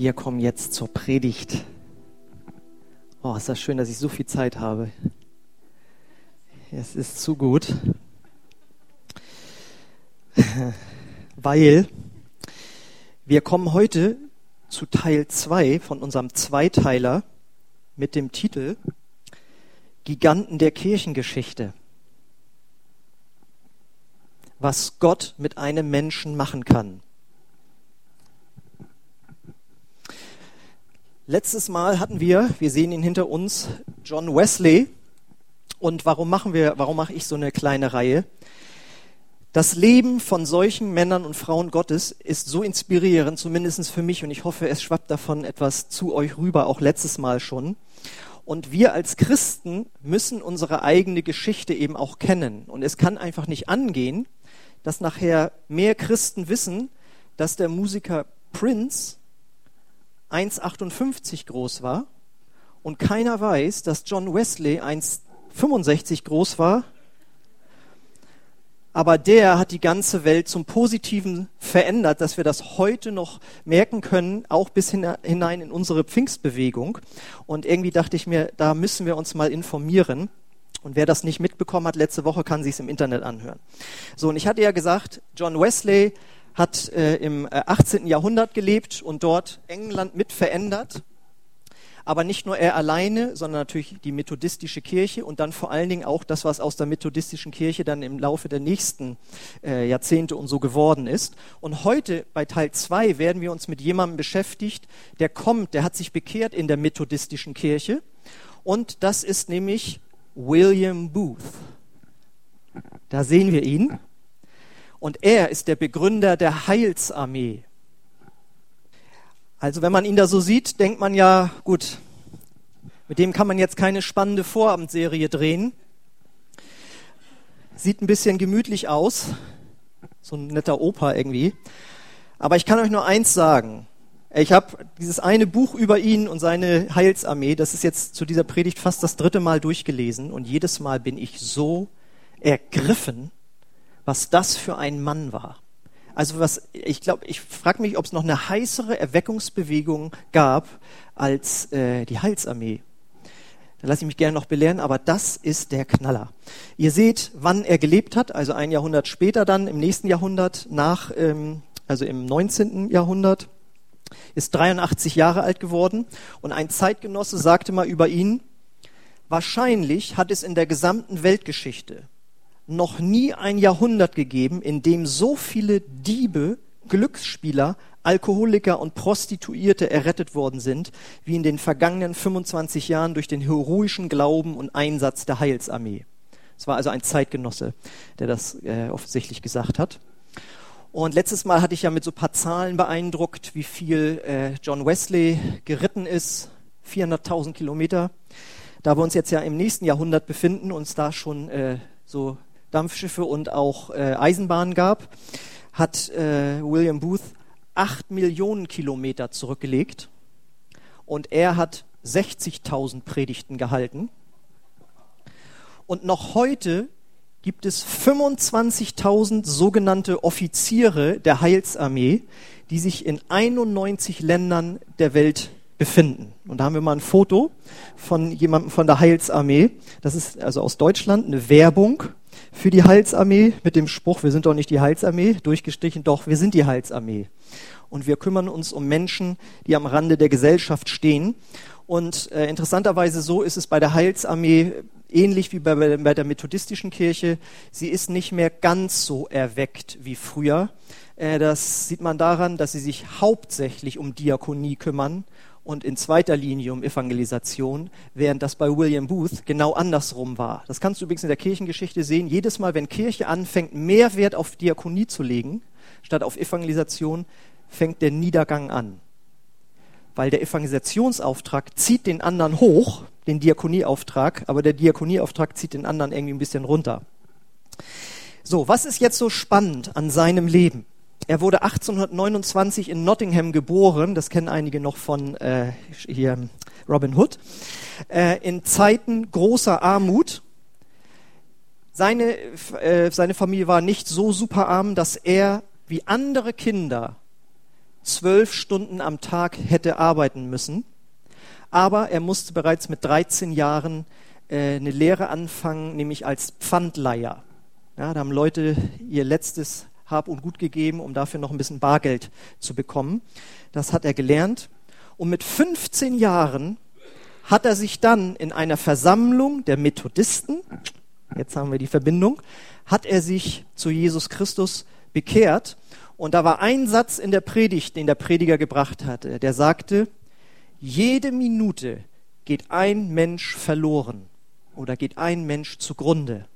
Wir kommen jetzt zur Predigt. Oh, ist das schön, dass ich so viel Zeit habe. Es ist zu gut. Weil wir kommen heute zu Teil 2 von unserem Zweiteiler mit dem Titel Giganten der Kirchengeschichte. Was Gott mit einem Menschen machen kann. Letztes Mal hatten wir, wir sehen ihn hinter uns, John Wesley. Und warum machen wir, warum mache ich so eine kleine Reihe? Das Leben von solchen Männern und Frauen Gottes ist so inspirierend, zumindest für mich, und ich hoffe, es schwappt davon etwas zu euch rüber, auch letztes Mal schon. Und wir als Christen müssen unsere eigene Geschichte eben auch kennen. Und es kann einfach nicht angehen, dass nachher mehr Christen wissen, dass der Musiker Prince 1,58 groß war und keiner weiß, dass John Wesley 1,65 groß war. Aber der hat die ganze Welt zum Positiven verändert, dass wir das heute noch merken können, auch bis hinein in unsere Pfingstbewegung. Und irgendwie dachte ich mir, da müssen wir uns mal informieren. Und wer das nicht mitbekommen hat, letzte Woche kann sich es im Internet anhören. So, und ich hatte ja gesagt, John Wesley hat äh, im 18. Äh, Jahrhundert gelebt und dort England mit verändert. Aber nicht nur er alleine, sondern natürlich die methodistische Kirche und dann vor allen Dingen auch das, was aus der methodistischen Kirche dann im Laufe der nächsten äh, Jahrzehnte und so geworden ist. Und heute bei Teil 2 werden wir uns mit jemandem beschäftigt, der kommt, der hat sich bekehrt in der methodistischen Kirche. Und das ist nämlich William Booth. Da sehen wir ihn. Und er ist der Begründer der Heilsarmee. Also wenn man ihn da so sieht, denkt man ja, gut, mit dem kann man jetzt keine spannende Vorabendserie drehen. Sieht ein bisschen gemütlich aus, so ein netter Opa irgendwie. Aber ich kann euch nur eins sagen. Ich habe dieses eine Buch über ihn und seine Heilsarmee, das ist jetzt zu dieser Predigt fast das dritte Mal durchgelesen und jedes Mal bin ich so ergriffen was das für ein Mann war. Also was, ich glaube, ich frage mich, ob es noch eine heißere Erweckungsbewegung gab als äh, die Heilsarmee. Da lasse ich mich gerne noch belehren, aber das ist der Knaller. Ihr seht, wann er gelebt hat, also ein Jahrhundert später dann, im nächsten Jahrhundert, nach, ähm, also im 19. Jahrhundert, ist 83 Jahre alt geworden und ein Zeitgenosse sagte mal über ihn, wahrscheinlich hat es in der gesamten Weltgeschichte noch nie ein Jahrhundert gegeben, in dem so viele Diebe, Glücksspieler, Alkoholiker und Prostituierte errettet worden sind, wie in den vergangenen 25 Jahren durch den heroischen Glauben und Einsatz der Heilsarmee. Es war also ein Zeitgenosse, der das äh, offensichtlich gesagt hat. Und letztes Mal hatte ich ja mit so ein paar Zahlen beeindruckt, wie viel äh, John Wesley geritten ist. 400.000 Kilometer. Da wir uns jetzt ja im nächsten Jahrhundert befinden, uns da schon äh, so Dampfschiffe und auch äh, Eisenbahnen gab, hat äh, William Booth acht Millionen Kilometer zurückgelegt und er hat 60.000 Predigten gehalten. Und noch heute gibt es 25.000 sogenannte Offiziere der Heilsarmee, die sich in 91 Ländern der Welt befinden. Und da haben wir mal ein Foto von jemandem von der Heilsarmee. Das ist also aus Deutschland eine Werbung für die Heilsarmee mit dem Spruch, wir sind doch nicht die Heilsarmee, durchgestrichen, doch, wir sind die Heilsarmee. Und wir kümmern uns um Menschen, die am Rande der Gesellschaft stehen. Und äh, interessanterweise so ist es bei der Heilsarmee ähnlich wie bei, bei der methodistischen Kirche. Sie ist nicht mehr ganz so erweckt wie früher. Äh, das sieht man daran, dass sie sich hauptsächlich um Diakonie kümmern und in zweiter Linie um Evangelisation, während das bei William Booth genau andersrum war. Das kannst du übrigens in der Kirchengeschichte sehen. Jedes Mal, wenn Kirche anfängt, mehr Wert auf Diakonie zu legen, statt auf Evangelisation, fängt der Niedergang an. Weil der Evangelisationsauftrag zieht den anderen hoch, den Diakonieauftrag, aber der Diakonieauftrag zieht den anderen irgendwie ein bisschen runter. So, was ist jetzt so spannend an seinem Leben? Er wurde 1829 in Nottingham geboren, das kennen einige noch von äh, hier Robin Hood, äh, in Zeiten großer Armut. Seine, äh, seine Familie war nicht so super arm, dass er wie andere Kinder zwölf Stunden am Tag hätte arbeiten müssen. Aber er musste bereits mit 13 Jahren äh, eine Lehre anfangen, nämlich als Pfandleiher. Ja, da haben Leute ihr letztes Hab und Gut gegeben, um dafür noch ein bisschen Bargeld zu bekommen. Das hat er gelernt. Und mit 15 Jahren hat er sich dann in einer Versammlung der Methodisten, jetzt haben wir die Verbindung, hat er sich zu Jesus Christus bekehrt. Und da war ein Satz in der Predigt, den der Prediger gebracht hatte. Der sagte, jede Minute geht ein Mensch verloren oder geht ein Mensch zugrunde.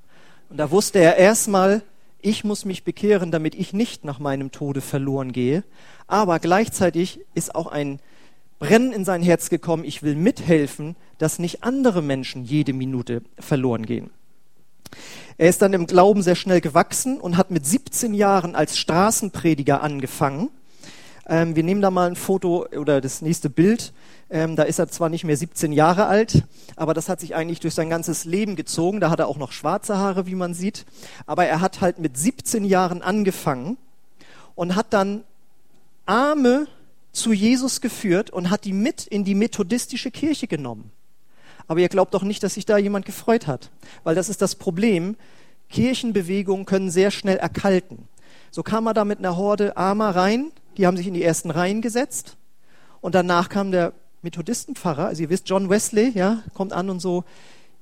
Und da wusste er erstmal, ich muss mich bekehren, damit ich nicht nach meinem Tode verloren gehe. Aber gleichzeitig ist auch ein Brennen in sein Herz gekommen, ich will mithelfen, dass nicht andere Menschen jede Minute verloren gehen. Er ist dann im Glauben sehr schnell gewachsen und hat mit 17 Jahren als Straßenprediger angefangen. Ähm, wir nehmen da mal ein Foto oder das nächste Bild. Ähm, da ist er zwar nicht mehr 17 Jahre alt, aber das hat sich eigentlich durch sein ganzes Leben gezogen. Da hat er auch noch schwarze Haare, wie man sieht. Aber er hat halt mit 17 Jahren angefangen und hat dann arme zu Jesus geführt und hat die mit in die methodistische Kirche genommen. Aber ihr glaubt doch nicht, dass sich da jemand gefreut hat, weil das ist das Problem. Kirchenbewegungen können sehr schnell erkalten. So kam er da mit einer Horde Armer rein, die haben sich in die ersten Reihen gesetzt und danach kam der Methodistenpfarrer, also ihr wisst, John Wesley, ja, kommt an und so,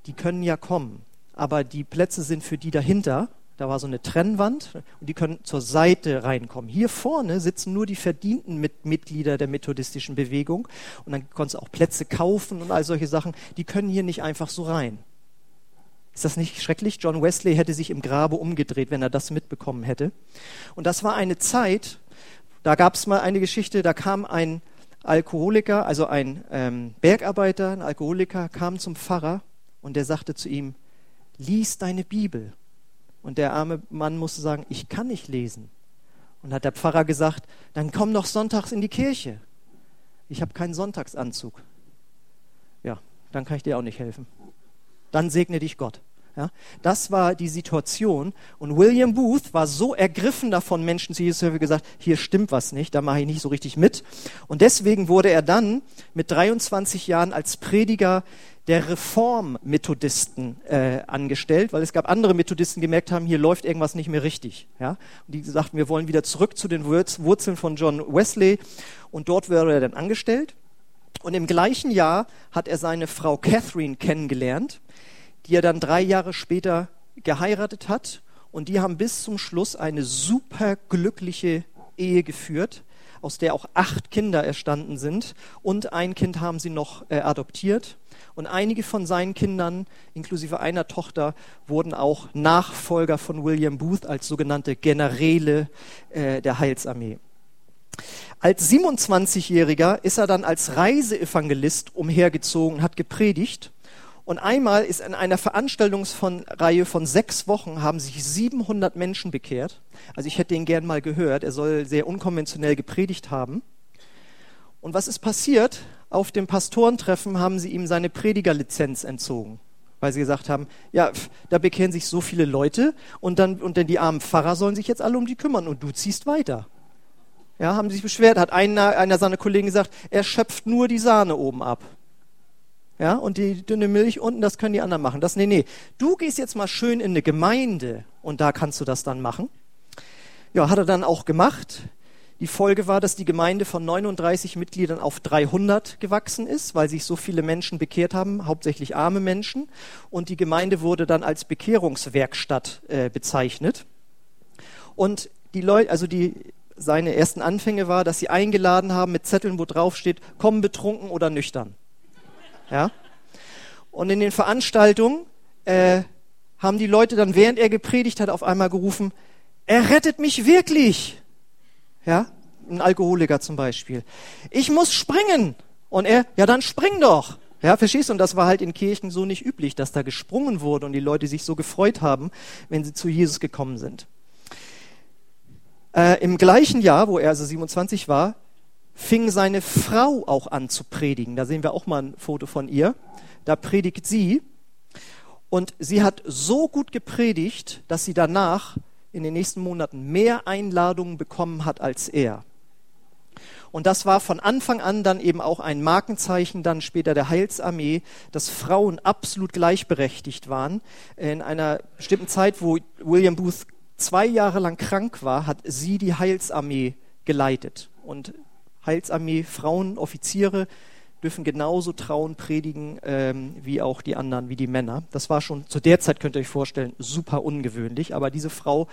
die können ja kommen, aber die Plätze sind für die dahinter da war so eine Trennwand und die können zur Seite reinkommen. Hier vorne sitzen nur die verdienten Mit Mitglieder der methodistischen Bewegung und dann konntest du auch Plätze kaufen und all solche Sachen. Die können hier nicht einfach so rein. Ist das nicht schrecklich? John Wesley hätte sich im Grabe umgedreht, wenn er das mitbekommen hätte. Und das war eine Zeit, da gab es mal eine Geschichte, da kam ein Alkoholiker, also ein ähm, Bergarbeiter, ein Alkoholiker, kam zum Pfarrer und der sagte zu ihm, lies deine Bibel. Und der arme Mann musste sagen, ich kann nicht lesen. Und hat der Pfarrer gesagt, dann komm doch sonntags in die Kirche. Ich habe keinen Sonntagsanzug. Ja, dann kann ich dir auch nicht helfen. Dann segne dich Gott. Ja, das war die Situation. Und William Booth war so ergriffen davon, Menschen zu Jesus zu gesagt, hier stimmt was nicht, da mache ich nicht so richtig mit. Und deswegen wurde er dann mit 23 Jahren als Prediger der Reformmethodisten äh, angestellt, weil es gab andere Methodisten, die gemerkt haben, hier läuft irgendwas nicht mehr richtig. Ja? Und die sagten, wir wollen wieder zurück zu den Wurzeln von John Wesley. Und dort wurde er dann angestellt. Und im gleichen Jahr hat er seine Frau Catherine kennengelernt, die er dann drei Jahre später geheiratet hat. Und die haben bis zum Schluss eine super glückliche Ehe geführt aus der auch acht Kinder erstanden sind und ein Kind haben sie noch äh, adoptiert. Und einige von seinen Kindern, inklusive einer Tochter, wurden auch Nachfolger von William Booth als sogenannte Generäle äh, der Heilsarmee. Als 27-Jähriger ist er dann als Reiseevangelist umhergezogen, hat gepredigt und einmal ist in einer Veranstaltungsreihe von sechs Wochen haben sich 700 Menschen bekehrt. Also ich hätte ihn gern mal gehört. Er soll sehr unkonventionell gepredigt haben. Und was ist passiert? Auf dem Pastorentreffen haben sie ihm seine Predigerlizenz entzogen, weil sie gesagt haben, ja, da bekehren sich so viele Leute und dann, und dann die armen Pfarrer sollen sich jetzt alle um die kümmern und du ziehst weiter. Ja, haben sich beschwert, hat einer, einer seiner Kollegen gesagt, er schöpft nur die Sahne oben ab. Ja, und die dünne Milch unten, das können die anderen machen. Das, nee, nee. Du gehst jetzt mal schön in eine Gemeinde und da kannst du das dann machen. Ja, hat er dann auch gemacht. Die Folge war, dass die Gemeinde von 39 Mitgliedern auf 300 gewachsen ist, weil sich so viele Menschen bekehrt haben, hauptsächlich arme Menschen. Und die Gemeinde wurde dann als Bekehrungswerkstatt äh, bezeichnet. Und die Leute, also die, seine ersten Anfänge war, dass sie eingeladen haben mit Zetteln, wo drauf steht, komm betrunken oder nüchtern. Ja? Und in den Veranstaltungen äh, haben die Leute dann, während er gepredigt hat, auf einmal gerufen, er rettet mich wirklich. Ja, ein Alkoholiker zum Beispiel. Ich muss springen. Und er, ja, dann spring doch. Ja, verstehst du? Und das war halt in Kirchen so nicht üblich, dass da gesprungen wurde und die Leute sich so gefreut haben, wenn sie zu Jesus gekommen sind. Äh, Im gleichen Jahr, wo er also 27 war, fing seine Frau auch an zu predigen. Da sehen wir auch mal ein Foto von ihr. Da predigt sie. Und sie hat so gut gepredigt, dass sie danach in den nächsten Monaten mehr Einladungen bekommen hat als er. Und das war von Anfang an dann eben auch ein Markenzeichen dann später der Heilsarmee, dass Frauen absolut gleichberechtigt waren. In einer bestimmten Zeit, wo William Booth zwei Jahre lang krank war, hat sie die Heilsarmee geleitet. Und Heilsarmee, Frauen, Offiziere dürfen genauso trauen, predigen ähm, wie auch die anderen, wie die Männer. Das war schon zu der Zeit, könnt ihr euch vorstellen, super ungewöhnlich. Aber diese Frau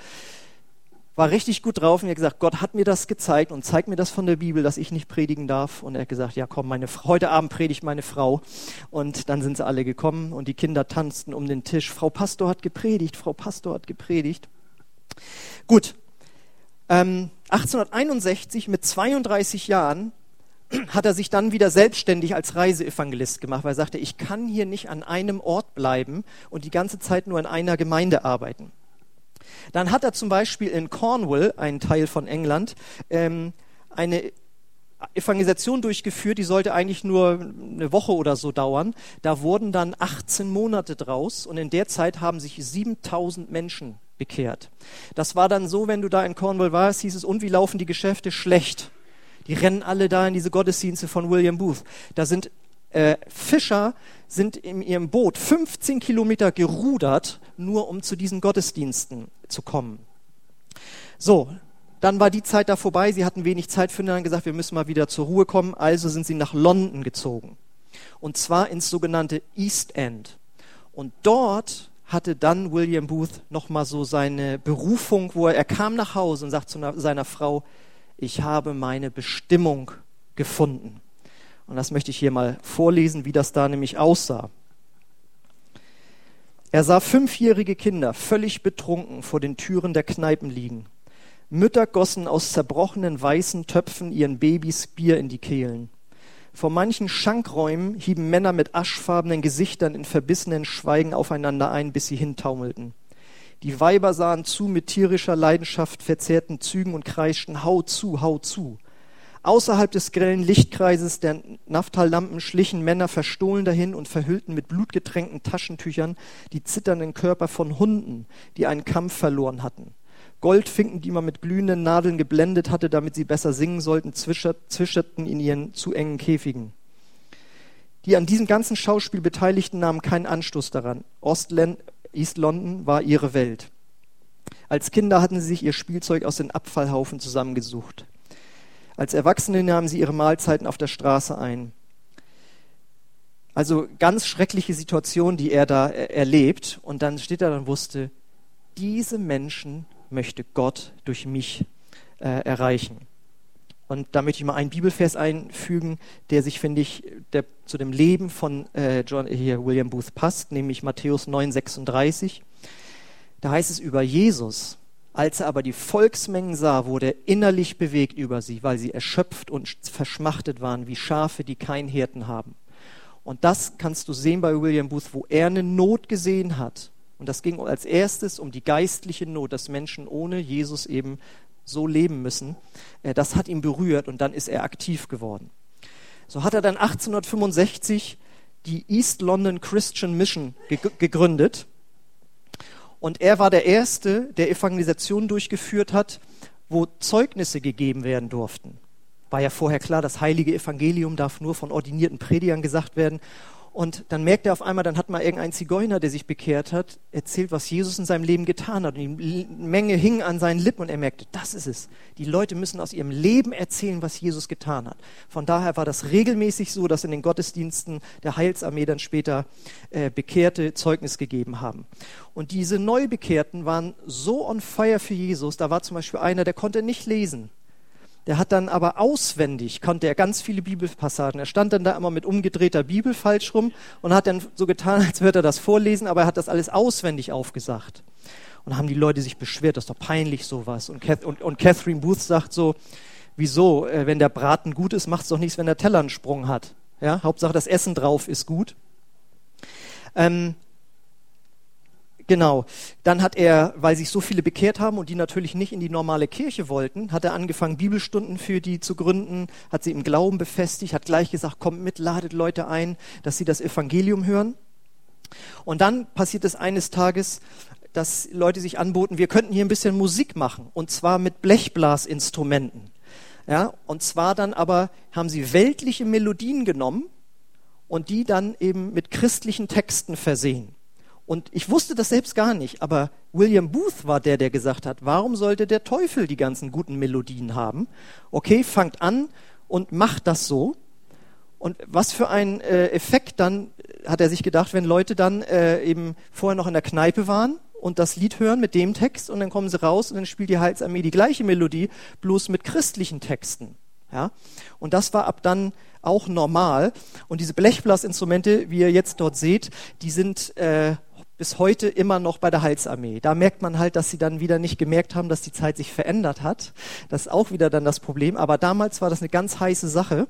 war richtig gut drauf und hat gesagt, Gott hat mir das gezeigt und zeigt mir das von der Bibel, dass ich nicht predigen darf. Und er hat gesagt, ja komm, meine, heute Abend predigt meine Frau. Und dann sind sie alle gekommen und die Kinder tanzten um den Tisch. Frau Pastor hat gepredigt, Frau Pastor hat gepredigt. Gut, ähm, 1861 mit 32 Jahren hat er sich dann wieder selbstständig als Reiseevangelist gemacht, weil er sagte, ich kann hier nicht an einem Ort bleiben und die ganze Zeit nur in einer Gemeinde arbeiten. Dann hat er zum Beispiel in Cornwall, ein Teil von England, ähm, eine Evangelisation durchgeführt, die sollte eigentlich nur eine Woche oder so dauern. Da wurden dann 18 Monate draus und in der Zeit haben sich 7000 Menschen bekehrt. Das war dann so, wenn du da in Cornwall warst, hieß es, und wie laufen die Geschäfte? Schlecht. Die rennen alle da in diese Gottesdienste von William Booth. Da sind äh, Fischer sind in ihrem Boot 15 Kilometer gerudert, nur um zu diesen Gottesdiensten zu kommen. So, dann war die Zeit da vorbei. Sie hatten wenig Zeit für und gesagt, wir müssen mal wieder zur Ruhe kommen. Also sind sie nach London gezogen. Und zwar ins sogenannte East End. Und dort hatte dann William Booth nochmal so seine Berufung, wo er, er kam nach Hause und sagt zu seiner Frau, ich habe meine Bestimmung gefunden. Und das möchte ich hier mal vorlesen, wie das da nämlich aussah. Er sah fünfjährige Kinder völlig betrunken vor den Türen der Kneipen liegen. Mütter gossen aus zerbrochenen weißen Töpfen ihren Babys Bier in die Kehlen. Vor manchen Schankräumen hieben Männer mit aschfarbenen Gesichtern in verbissenen Schweigen aufeinander ein, bis sie hintaumelten. Die Weiber sahen zu mit tierischer Leidenschaft verzerrten Zügen und kreischten Hau zu, hau zu. Außerhalb des grellen Lichtkreises der Naphtallampen schlichen Männer verstohlen dahin und verhüllten mit blutgetränkten Taschentüchern die zitternden Körper von Hunden, die einen Kampf verloren hatten. Goldfinken, die man mit glühenden Nadeln geblendet hatte, damit sie besser singen sollten, zwischerten in ihren zu engen Käfigen. Die an diesem ganzen Schauspiel Beteiligten nahmen keinen Anstoß daran. Ostland, East London war ihre Welt. Als Kinder hatten sie sich ihr Spielzeug aus den Abfallhaufen zusammengesucht. Als Erwachsene nahmen sie ihre Mahlzeiten auf der Straße ein. Also ganz schreckliche Situation, die er da erlebt. Und dann steht er und wusste, diese Menschen möchte Gott durch mich äh, erreichen. Und da möchte ich mal einen Bibelvers einfügen, der sich, finde ich, der, zu dem Leben von äh, John, hier William Booth passt, nämlich Matthäus 9, 36. Da heißt es über Jesus, als er aber die Volksmengen sah, wurde er innerlich bewegt über sie, weil sie erschöpft und verschmachtet waren, wie Schafe, die keinen Hirten haben. Und das kannst du sehen bei William Booth, wo er eine Not gesehen hat. Und das ging als erstes um die geistliche Not, dass Menschen ohne Jesus eben so leben müssen. Äh, das hat ihn berührt und dann ist er aktiv geworden. So hat er dann 1865 die East London Christian Mission gegründet und er war der Erste, der Evangelisation durchgeführt hat, wo Zeugnisse gegeben werden durften. War ja vorher klar, das heilige Evangelium darf nur von ordinierten Predigern gesagt werden. Und dann merkt er auf einmal, dann hat mal irgendein Zigeuner, der sich bekehrt hat, erzählt, was Jesus in seinem Leben getan hat. Und die Menge hing an seinen Lippen und er merkte, das ist es. Die Leute müssen aus ihrem Leben erzählen, was Jesus getan hat. Von daher war das regelmäßig so, dass in den Gottesdiensten der Heilsarmee dann später äh, Bekehrte Zeugnis gegeben haben. Und diese Neubekehrten waren so on fire für Jesus. Da war zum Beispiel einer, der konnte nicht lesen. Der hat dann aber auswendig, konnte er ganz viele Bibelpassagen. Er stand dann da immer mit umgedrehter Bibel falsch rum und hat dann so getan, als würde er das vorlesen, aber er hat das alles auswendig aufgesagt. Und haben die Leute sich beschwert, das ist doch peinlich sowas. Und, Kath und, und Catherine Booth sagt so, wieso, äh, wenn der Braten gut ist, macht es doch nichts, wenn der Teller einen Sprung hat. Ja, Hauptsache das Essen drauf ist gut. Ähm, Genau. Dann hat er, weil sich so viele bekehrt haben und die natürlich nicht in die normale Kirche wollten, hat er angefangen, Bibelstunden für die zu gründen, hat sie im Glauben befestigt, hat gleich gesagt, kommt mit, ladet Leute ein, dass sie das Evangelium hören. Und dann passiert es eines Tages, dass Leute sich anboten, wir könnten hier ein bisschen Musik machen, und zwar mit Blechblasinstrumenten. Ja, und zwar dann aber haben sie weltliche Melodien genommen und die dann eben mit christlichen Texten versehen. Und ich wusste das selbst gar nicht, aber William Booth war der, der gesagt hat, warum sollte der Teufel die ganzen guten Melodien haben? Okay, fangt an und macht das so. Und was für ein äh, Effekt dann hat er sich gedacht, wenn Leute dann äh, eben vorher noch in der Kneipe waren und das Lied hören mit dem Text und dann kommen sie raus und dann spielt die Heilsarmee die gleiche Melodie, bloß mit christlichen Texten. Ja? Und das war ab dann auch normal. Und diese Blechblasinstrumente, wie ihr jetzt dort seht, die sind äh, bis heute immer noch bei der Heilsarmee. Da merkt man halt, dass sie dann wieder nicht gemerkt haben, dass die Zeit sich verändert hat. Das ist auch wieder dann das Problem. Aber damals war das eine ganz heiße Sache.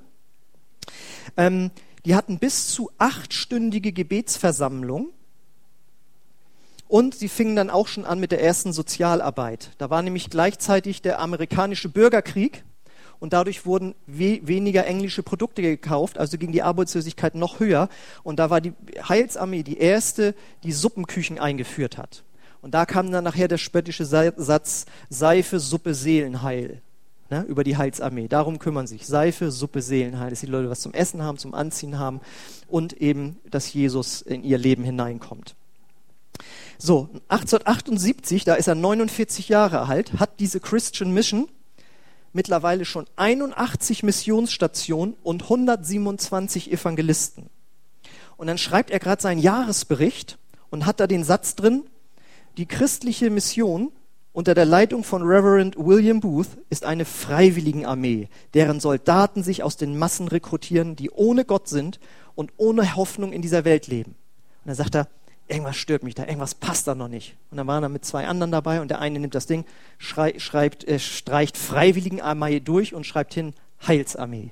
Ähm, die hatten bis zu achtstündige Gebetsversammlung. Und sie fingen dann auch schon an mit der ersten Sozialarbeit. Da war nämlich gleichzeitig der amerikanische Bürgerkrieg und dadurch wurden we weniger englische Produkte gekauft, also ging die Arbeitslosigkeit noch höher. Und da war die Heilsarmee die erste, die Suppenküchen eingeführt hat. Und da kam dann nachher der spöttische Satz Seife, Suppe, Seelenheil. Ne, über die Heilsarmee. Darum kümmern sich. Seife, Suppe, Seelenheil, dass die Leute was zum Essen haben, zum Anziehen haben und eben, dass Jesus in ihr Leben hineinkommt. So, 1878, da ist er 49 Jahre alt, hat diese Christian Mission mittlerweile schon 81 Missionsstationen und 127 Evangelisten. Und dann schreibt er gerade seinen Jahresbericht und hat da den Satz drin, die christliche Mission unter der Leitung von Reverend William Booth ist eine Freiwilligenarmee, deren Soldaten sich aus den Massen rekrutieren, die ohne Gott sind und ohne Hoffnung in dieser Welt leben. Und dann sagt er, irgendwas stört mich da, irgendwas passt da noch nicht. Und dann waren er mit zwei anderen dabei und der eine nimmt das Ding, schrei, schreibt, äh, streicht Freiwilligenarmee durch und schreibt hin Heilsarmee.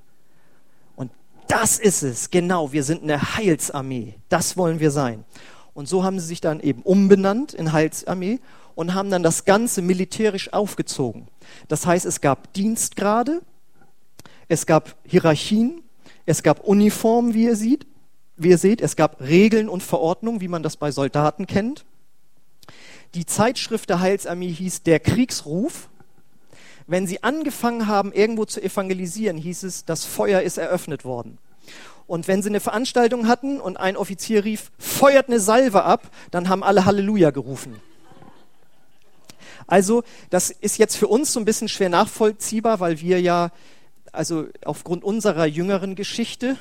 Und das ist es, genau, wir sind eine Heilsarmee. Das wollen wir sein. Und so haben sie sich dann eben umbenannt in Heilsarmee und haben dann das Ganze militärisch aufgezogen. Das heißt, es gab Dienstgrade, es gab Hierarchien, es gab Uniformen, wie ihr seht, wie ihr seht, es gab Regeln und Verordnungen, wie man das bei Soldaten kennt. Die Zeitschrift der Heilsarmee hieß Der Kriegsruf. Wenn sie angefangen haben, irgendwo zu evangelisieren, hieß es, das Feuer ist eröffnet worden. Und wenn sie eine Veranstaltung hatten und ein Offizier rief, feuert eine Salve ab, dann haben alle Halleluja gerufen. Also, das ist jetzt für uns so ein bisschen schwer nachvollziehbar, weil wir ja also aufgrund unserer jüngeren Geschichte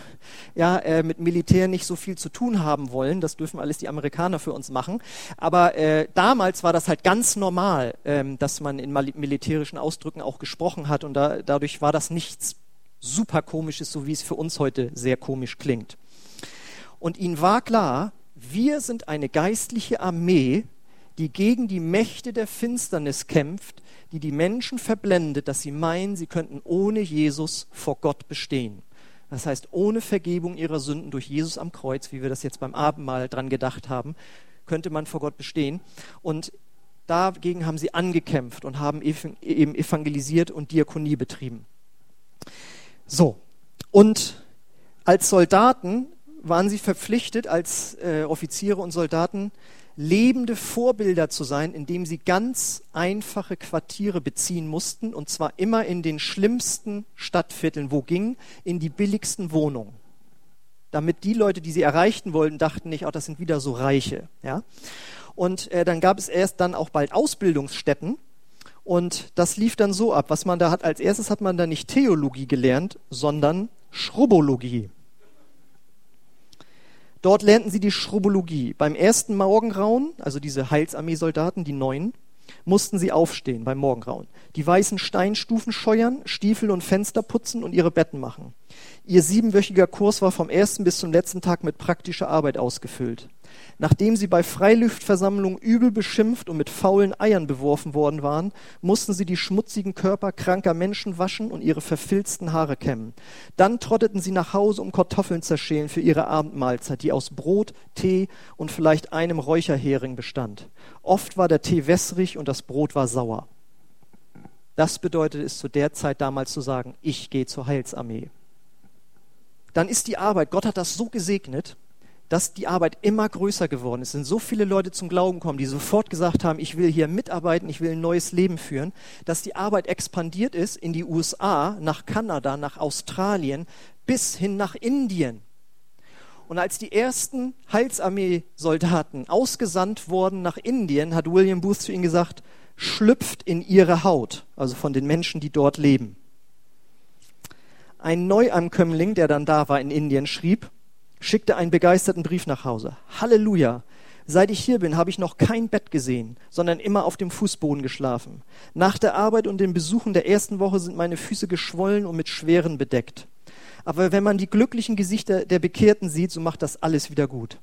ja äh, mit Militär nicht so viel zu tun haben wollen. Das dürfen alles die Amerikaner für uns machen. Aber äh, damals war das halt ganz normal, ähm, dass man in militärischen Ausdrücken auch gesprochen hat und da, dadurch war das nichts super komisches, so wie es für uns heute sehr komisch klingt. Und ihnen war klar, wir sind eine geistliche Armee, die gegen die Mächte der Finsternis kämpft, die die Menschen verblendet, dass sie meinen, sie könnten ohne Jesus vor Gott bestehen. Das heißt, ohne Vergebung ihrer Sünden durch Jesus am Kreuz, wie wir das jetzt beim Abendmahl dran gedacht haben, könnte man vor Gott bestehen. Und dagegen haben sie angekämpft und haben eben evangelisiert und Diakonie betrieben. So, und als Soldaten waren sie verpflichtet, als äh, Offiziere und Soldaten, lebende Vorbilder zu sein, indem sie ganz einfache Quartiere beziehen mussten, und zwar immer in den schlimmsten Stadtvierteln, wo ging, in die billigsten Wohnungen. Damit die Leute, die sie erreichten wollten, dachten nicht, oh, das sind wieder so Reiche. Ja? Und äh, dann gab es erst dann auch bald Ausbildungsstätten, und das lief dann so ab, was man da hat. Als erstes hat man da nicht Theologie gelernt, sondern Schrubologie. Dort lernten sie die Schrubologie. Beim ersten Morgengrauen, also diese Heilsarmee-Soldaten, die neuen, mussten sie aufstehen beim Morgengrauen, die weißen Steinstufen scheuern, Stiefel und Fenster putzen und ihre Betten machen. Ihr siebenwöchiger Kurs war vom ersten bis zum letzten Tag mit praktischer Arbeit ausgefüllt. Nachdem sie bei Freilüftversammlungen übel beschimpft und mit faulen Eiern beworfen worden waren, mussten sie die schmutzigen Körper kranker Menschen waschen und ihre verfilzten Haare kämmen. Dann trotteten sie nach Hause, um Kartoffeln zerschälen für ihre Abendmahlzeit, die aus Brot, Tee und vielleicht einem Räucherhering bestand. Oft war der Tee wässrig und das Brot war sauer. Das bedeutet es zu der Zeit damals zu sagen, ich gehe zur Heilsarmee. Dann ist die Arbeit, Gott hat das so gesegnet, dass die Arbeit immer größer geworden ist. Sind so viele Leute zum Glauben gekommen, die sofort gesagt haben, ich will hier mitarbeiten, ich will ein neues Leben führen, dass die Arbeit expandiert ist in die USA, nach Kanada, nach Australien, bis hin nach Indien. Und als die ersten Heilsarmee-Soldaten ausgesandt wurden nach Indien, hat William Booth zu ihnen gesagt, schlüpft in ihre Haut, also von den Menschen, die dort leben. Ein Neuankömmling, der dann da war in Indien, schrieb, schickte einen begeisterten Brief nach Hause. Halleluja! Seit ich hier bin, habe ich noch kein Bett gesehen, sondern immer auf dem Fußboden geschlafen. Nach der Arbeit und den Besuchen der ersten Woche sind meine Füße geschwollen und mit Schweren bedeckt. Aber wenn man die glücklichen Gesichter der Bekehrten sieht, so macht das alles wieder gut.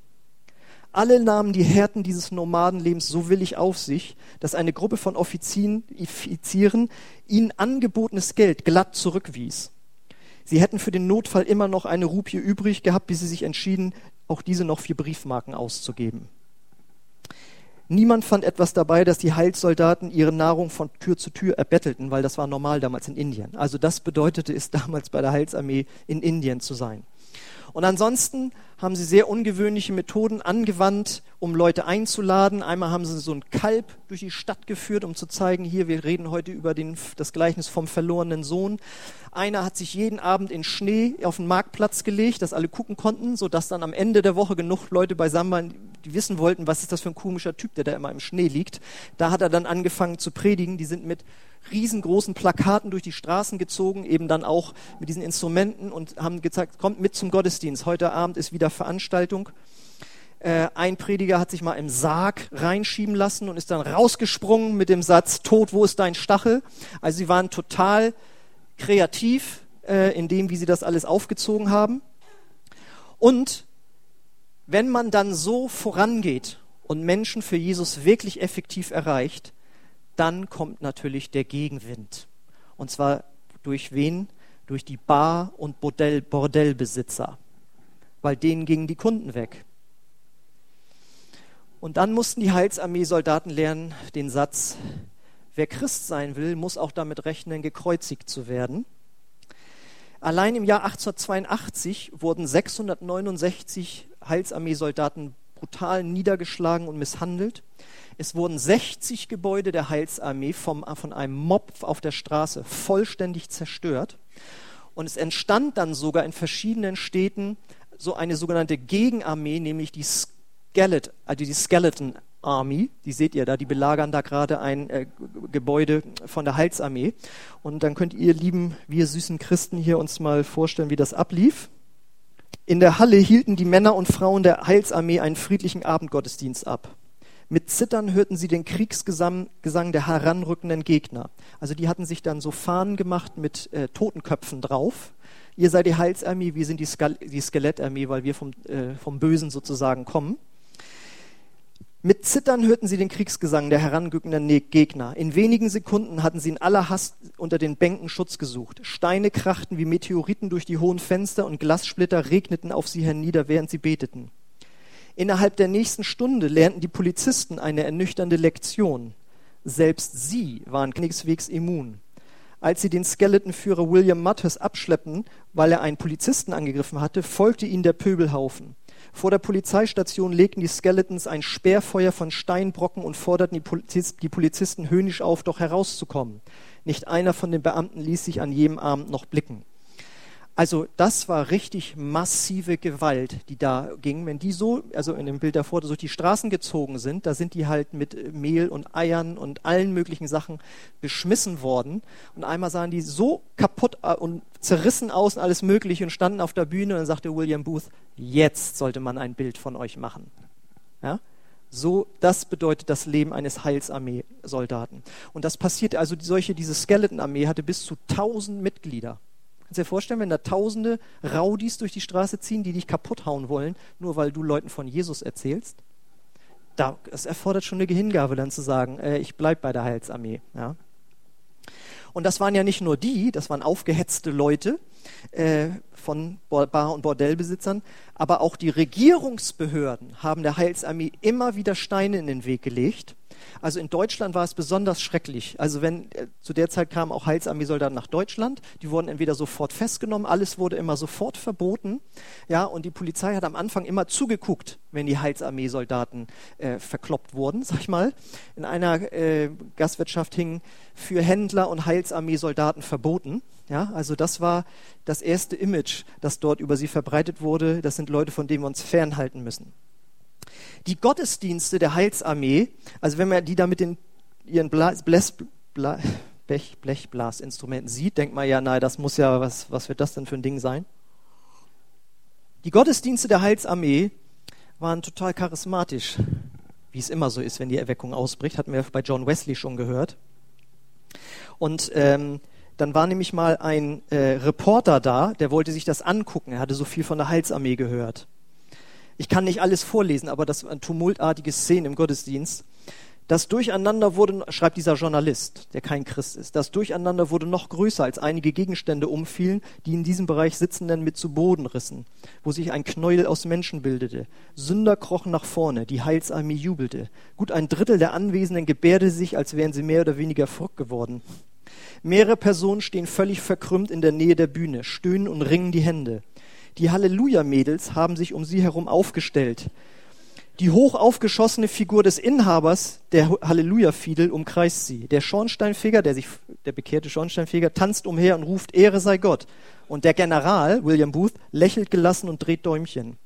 Alle nahmen die Härten dieses Nomadenlebens so willig auf sich, dass eine Gruppe von Offizieren ihnen angebotenes Geld glatt zurückwies. Sie hätten für den Notfall immer noch eine Rupie übrig gehabt, bis sie sich entschieden, auch diese noch für Briefmarken auszugeben. Niemand fand etwas dabei, dass die Heilsoldaten ihre Nahrung von Tür zu Tür erbettelten, weil das war normal damals in Indien. Also das bedeutete es damals bei der Heilsarmee in Indien zu sein. Und ansonsten haben sie sehr ungewöhnliche Methoden angewandt, um Leute einzuladen. Einmal haben sie so ein Kalb durch die Stadt geführt, um zu zeigen, hier, wir reden heute über den, das Gleichnis vom verlorenen Sohn. Einer hat sich jeden Abend in Schnee auf den Marktplatz gelegt, dass alle gucken konnten, sodass dann am Ende der Woche genug Leute beisammen waren, die wissen wollten, was ist das für ein komischer Typ, der da immer im Schnee liegt. Da hat er dann angefangen zu predigen. Die sind mit riesengroßen Plakaten durch die Straßen gezogen, eben dann auch mit diesen Instrumenten und haben gezeigt, kommt mit zum Gottesdienst. Heute Abend ist wieder Veranstaltung. Äh, ein Prediger hat sich mal im Sarg reinschieben lassen und ist dann rausgesprungen mit dem Satz, Tod, wo ist dein Stachel? Also sie waren total kreativ äh, in dem, wie sie das alles aufgezogen haben. Und wenn man dann so vorangeht und Menschen für Jesus wirklich effektiv erreicht, dann kommt natürlich der Gegenwind. Und zwar durch wen? Durch die Bar- und Bordell Bordellbesitzer. Weil denen gingen die Kunden weg. Und dann mussten die Heilsarmee-Soldaten lernen den Satz, wer Christ sein will, muss auch damit rechnen, gekreuzigt zu werden. Allein im Jahr 1882 wurden 669 Heilsarmee-Soldaten brutal niedergeschlagen und misshandelt. Es wurden 60 Gebäude der Heilsarmee vom, von einem Mob auf der Straße vollständig zerstört. Und es entstand dann sogar in verschiedenen Städten so eine sogenannte Gegenarmee, nämlich die, Skelet, also die Skeleton Army. Die seht ihr da, die belagern da gerade ein äh, Gebäude von der Heilsarmee. Und dann könnt ihr, lieben, wir süßen Christen, hier uns mal vorstellen, wie das ablief. In der Halle hielten die Männer und Frauen der Heilsarmee einen friedlichen Abendgottesdienst ab. Mit Zittern hörten sie den Kriegsgesang der heranrückenden Gegner. Also die hatten sich dann so Fahnen gemacht mit äh, Totenköpfen drauf. Ihr seid die Heilsarmee, wir sind die, Skal die Skelettarmee, weil wir vom, äh, vom Bösen sozusagen kommen. Mit Zittern hörten sie den Kriegsgesang der herangückenden ne-, Gegner. In wenigen Sekunden hatten sie in aller Hast unter den Bänken Schutz gesucht. Steine krachten wie Meteoriten durch die hohen Fenster und Glassplitter regneten auf sie hernieder, während sie beteten. Innerhalb der nächsten Stunde lernten die Polizisten eine ernüchternde Lektion. Selbst sie waren keineswegs immun. Als sie den Skeletonführer William Mathers abschleppten, weil er einen Polizisten angegriffen hatte, folgte ihnen der Pöbelhaufen. Vor der Polizeistation legten die Skeletons ein Sperrfeuer von Steinbrocken und forderten die, Poliz die Polizisten höhnisch auf, doch herauszukommen. Nicht einer von den Beamten ließ sich an jedem Abend noch blicken. Also das war richtig massive Gewalt, die da ging. Wenn die so, also in dem Bild davor, durch die Straßen gezogen sind, da sind die halt mit Mehl und Eiern und allen möglichen Sachen beschmissen worden. Und einmal sahen die so kaputt äh, und zerrissen aus und alles Mögliche und standen auf der Bühne und dann sagte William Booth, jetzt sollte man ein Bild von euch machen. Ja? So, das bedeutet das Leben eines Heilsarmee-Soldaten. Und das passiert, also solche, diese Skeleton-Armee hatte bis zu 1000 Mitglieder. Kannst dir vorstellen, wenn da tausende Raudis durch die Straße ziehen, die dich kaputt hauen wollen, nur weil du Leuten von Jesus erzählst? Da, es erfordert schon eine Hingabe, dann zu sagen, äh, ich bleibe bei der Heilsarmee. Ja? Und das waren ja nicht nur die, das waren aufgehetzte Leute äh, von Bar- und Bordellbesitzern, aber auch die Regierungsbehörden haben der Heilsarmee immer wieder Steine in den Weg gelegt Also in Deutschland war es besonders schrecklich. Also wenn äh, zu der Zeit kamen auch Heilsarmee-Soldaten nach Deutschland, die wurden entweder sofort festgenommen, alles wurde immer sofort verboten. Ja, und die Polizei hat am Anfang immer zugeguckt, wenn die Heilsarmee-Soldaten äh, verkloppt wurden, sag ich mal. In einer äh, Gastwirtschaft hing für Händler und Heilsarmee-Soldaten verboten. Ja, also das war das erste Image, das dort über sie verbreitet wurde. Das sind Leute, von denen wir uns fernhalten müssen. Die Gottesdienste der Heilsarmee, also wenn man die da mit den, ihren Blas, Blas, Blas, Blech, Blechblasinstrumenten sieht, denkt man ja, nein, das muss ja, was, was wird das denn für ein Ding sein? Die Gottesdienste der Heilsarmee waren total charismatisch, wie es immer so ist, wenn die Erweckung ausbricht, hatten wir bei John Wesley schon gehört. Und ähm, dann war nämlich mal ein äh, Reporter da, der wollte sich das angucken. Er hatte so viel von der Heilsarmee gehört. Ich kann nicht alles vorlesen, aber das waren tumultartige Szenen im Gottesdienst. Das Durcheinander wurde, schreibt dieser Journalist, der kein Christ ist, das Durcheinander wurde noch größer, als einige Gegenstände umfielen, die in diesem Bereich Sitzenden mit zu Boden rissen, wo sich ein Knäuel aus Menschen bildete. Sünder krochen nach vorne, die Heilsarmee jubelte. Gut ein Drittel der Anwesenden gebärde sich, als wären sie mehr oder weniger verrückt geworden. Mehrere Personen stehen völlig verkrümmt in der Nähe der Bühne, stöhnen und ringen die Hände. Die Halleluja-Mädels haben sich um sie herum aufgestellt. Die hoch aufgeschossene Figur des Inhabers der Halleluja-Fiedel umkreist sie. Der Schornsteinfeger, der sich, der bekehrte Schornsteinfeger, tanzt umher und ruft, Ehre sei Gott. Und der General, William Booth, lächelt gelassen und dreht Däumchen.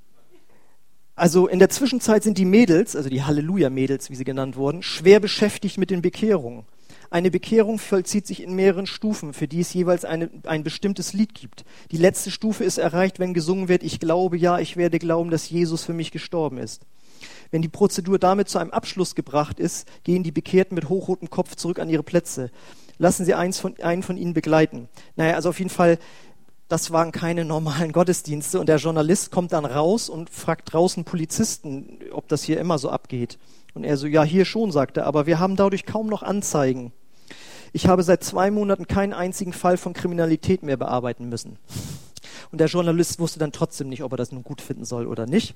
Also in der Zwischenzeit sind die Mädels, also die Halleluja-Mädels, wie sie genannt wurden, schwer beschäftigt mit den Bekehrungen. Eine Bekehrung vollzieht sich in mehreren Stufen, für die es jeweils eine, ein bestimmtes Lied gibt. Die letzte Stufe ist erreicht, wenn gesungen wird, ich glaube, ja, ich werde glauben, dass Jesus für mich gestorben ist. Wenn die Prozedur damit zu einem Abschluss gebracht ist, gehen die Bekehrten mit hochrotem Kopf zurück an ihre Plätze. Lassen Sie eins von, einen von ihnen begleiten. Naja, also auf jeden Fall, das waren keine normalen Gottesdienste. Und der Journalist kommt dann raus und fragt draußen Polizisten, ob das hier immer so abgeht. Und er so, ja, hier schon, sagt er, aber wir haben dadurch kaum noch Anzeigen. Ich habe seit zwei Monaten keinen einzigen Fall von Kriminalität mehr bearbeiten müssen. Und der Journalist wusste dann trotzdem nicht, ob er das nun gut finden soll oder nicht.